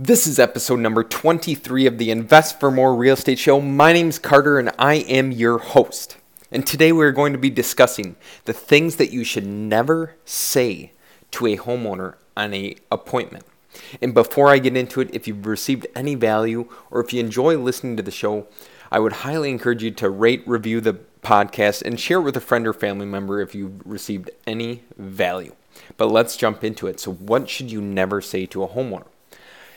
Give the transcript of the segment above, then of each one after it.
This is episode number 23 of the Invest for More Real Estate Show. My name is Carter and I am your host. And today we're going to be discussing the things that you should never say to a homeowner on a appointment. And before I get into it, if you've received any value or if you enjoy listening to the show, I would highly encourage you to rate, review the podcast, and share it with a friend or family member if you've received any value. But let's jump into it. So, what should you never say to a homeowner?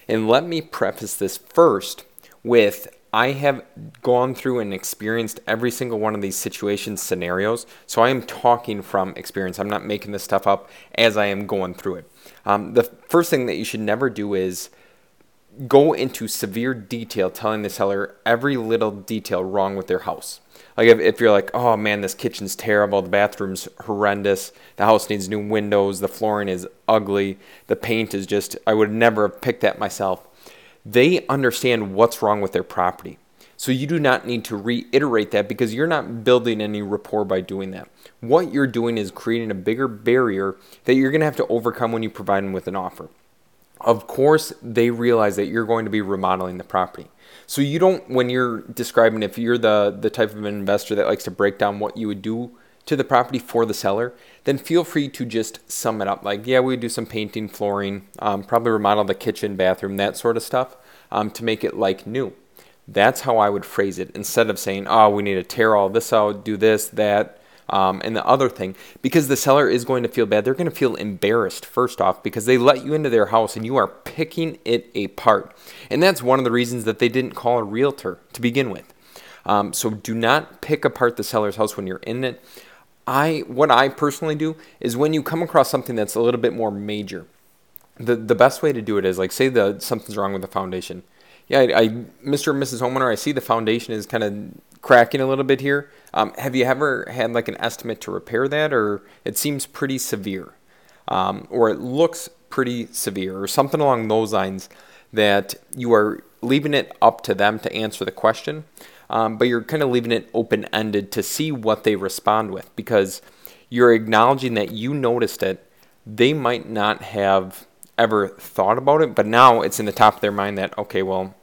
And let me preface this first with I have gone through and experienced every single one of these situations, scenarios. So I am talking from experience. I'm not making this stuff up as I am going through it. Um, the first thing that you should never do is go into severe detail telling the seller every little detail wrong with their house. Like if, if you're like, oh man, this kitchen's terrible, the bathroom's horrendous, the house needs new windows, the flooring is ugly, the paint is just, I would never have picked that myself. They understand what's wrong with their property. So you do not need to reiterate that because you're not building any rapport by doing that. What you're doing is creating a bigger barrier that you're going to have to overcome when you provide them with an offer. Of course, they realize that you're going to be remodeling the property. So you don't when you're describing if you're the the type of an investor that likes to break down what you would do to the property for the seller, then feel free to just sum it up. Like, yeah, we do some painting, flooring, um, probably remodel the kitchen, bathroom, that sort of stuff um, to make it like new. That's how I would phrase it instead of saying, oh, we need to tear all this out, do this, that, um, and the other thing, because the seller is going to feel bad, they're going to feel embarrassed first off because they let you into their house and you are picking it apart. And that's one of the reasons that they didn't call a realtor to begin with. Um, so do not pick apart the seller's house when you're in it. I what I personally do is when you come across something that's a little bit more major, the the best way to do it is like say the something's wrong with the foundation. Yeah, I, I Mr. and Mrs. Homeowner, I see the foundation is kind of cracking a little bit here. Um, have you ever had like an estimate to repair that, or it seems pretty severe, um, or it looks pretty severe, or something along those lines that you are leaving it up to them to answer the question, um, but you're kind of leaving it open ended to see what they respond with because you're acknowledging that you noticed it. They might not have ever thought about it, but now it's in the top of their mind that, okay, well,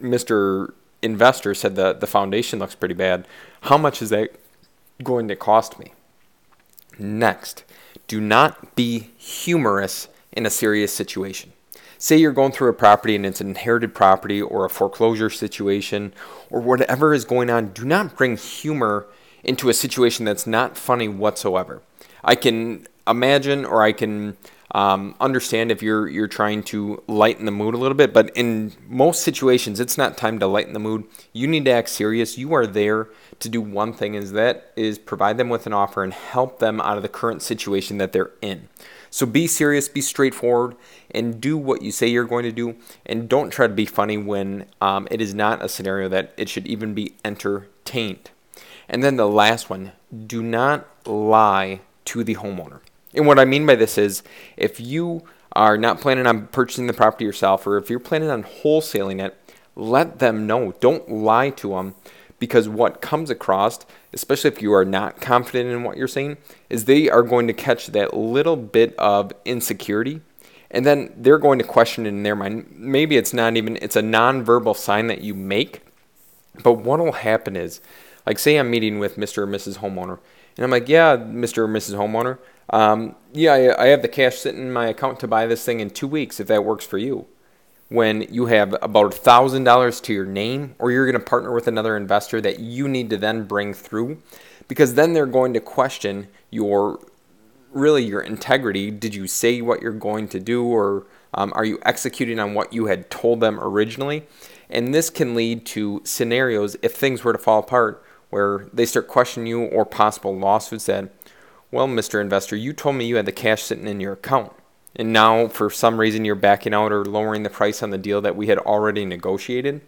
Mr investor said the, the foundation looks pretty bad. How much is that going to cost me? Next, do not be humorous in a serious situation. Say you're going through a property and it's an inherited property or a foreclosure situation or whatever is going on. Do not bring humor into a situation that's not funny whatsoever. I can imagine or I can um, understand if you're you're trying to lighten the mood a little bit, but in most situations, it's not time to lighten the mood. You need to act serious. You are there to do one thing, is that is provide them with an offer and help them out of the current situation that they're in. So be serious, be straightforward, and do what you say you're going to do. And don't try to be funny when um, it is not a scenario that it should even be entertained. And then the last one do not lie to the homeowner. And what I mean by this is if you are not planning on purchasing the property yourself or if you're planning on wholesaling it, let them know. Don't lie to them because what comes across, especially if you are not confident in what you're saying, is they are going to catch that little bit of insecurity and then they're going to question it in their mind. Maybe it's not even it's a nonverbal sign that you make. But what will happen is like say I'm meeting with Mr. or Mrs. homeowner and I'm like, "Yeah, Mr. or Mrs. homeowner, um, yeah, I, I have the cash sitting in my account to buy this thing in two weeks if that works for you. When you have about $1,000 to your name, or you're going to partner with another investor that you need to then bring through, because then they're going to question your really your integrity. Did you say what you're going to do, or um, are you executing on what you had told them originally? And this can lead to scenarios if things were to fall apart where they start questioning you or possible lawsuits that well, Mr. Investor, you told me you had the cash sitting in your account. And now, for some reason, you're backing out or lowering the price on the deal that we had already negotiated.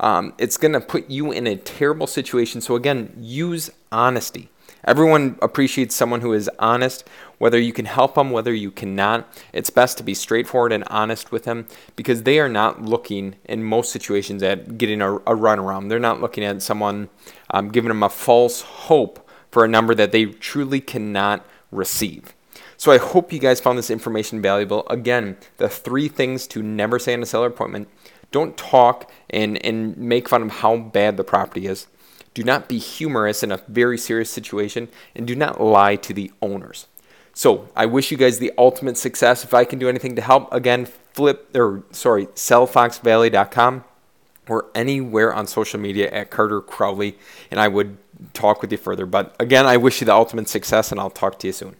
Um, it's going to put you in a terrible situation. So, again, use honesty. Everyone appreciates someone who is honest, whether you can help them, whether you cannot. It's best to be straightforward and honest with them because they are not looking in most situations at getting a, a runaround. They're not looking at someone um, giving them a false hope for a number that they truly cannot receive. So I hope you guys found this information valuable. Again, the three things to never say in a seller appointment don't talk and, and make fun of how bad the property is. Do not be humorous in a very serious situation, and do not lie to the owners. So I wish you guys the ultimate success. If I can do anything to help, again, flip or sorry, sellfoxvalley.com or anywhere on social media at Carter Crowley, and I would talk with you further. But again, I wish you the ultimate success, and I'll talk to you soon.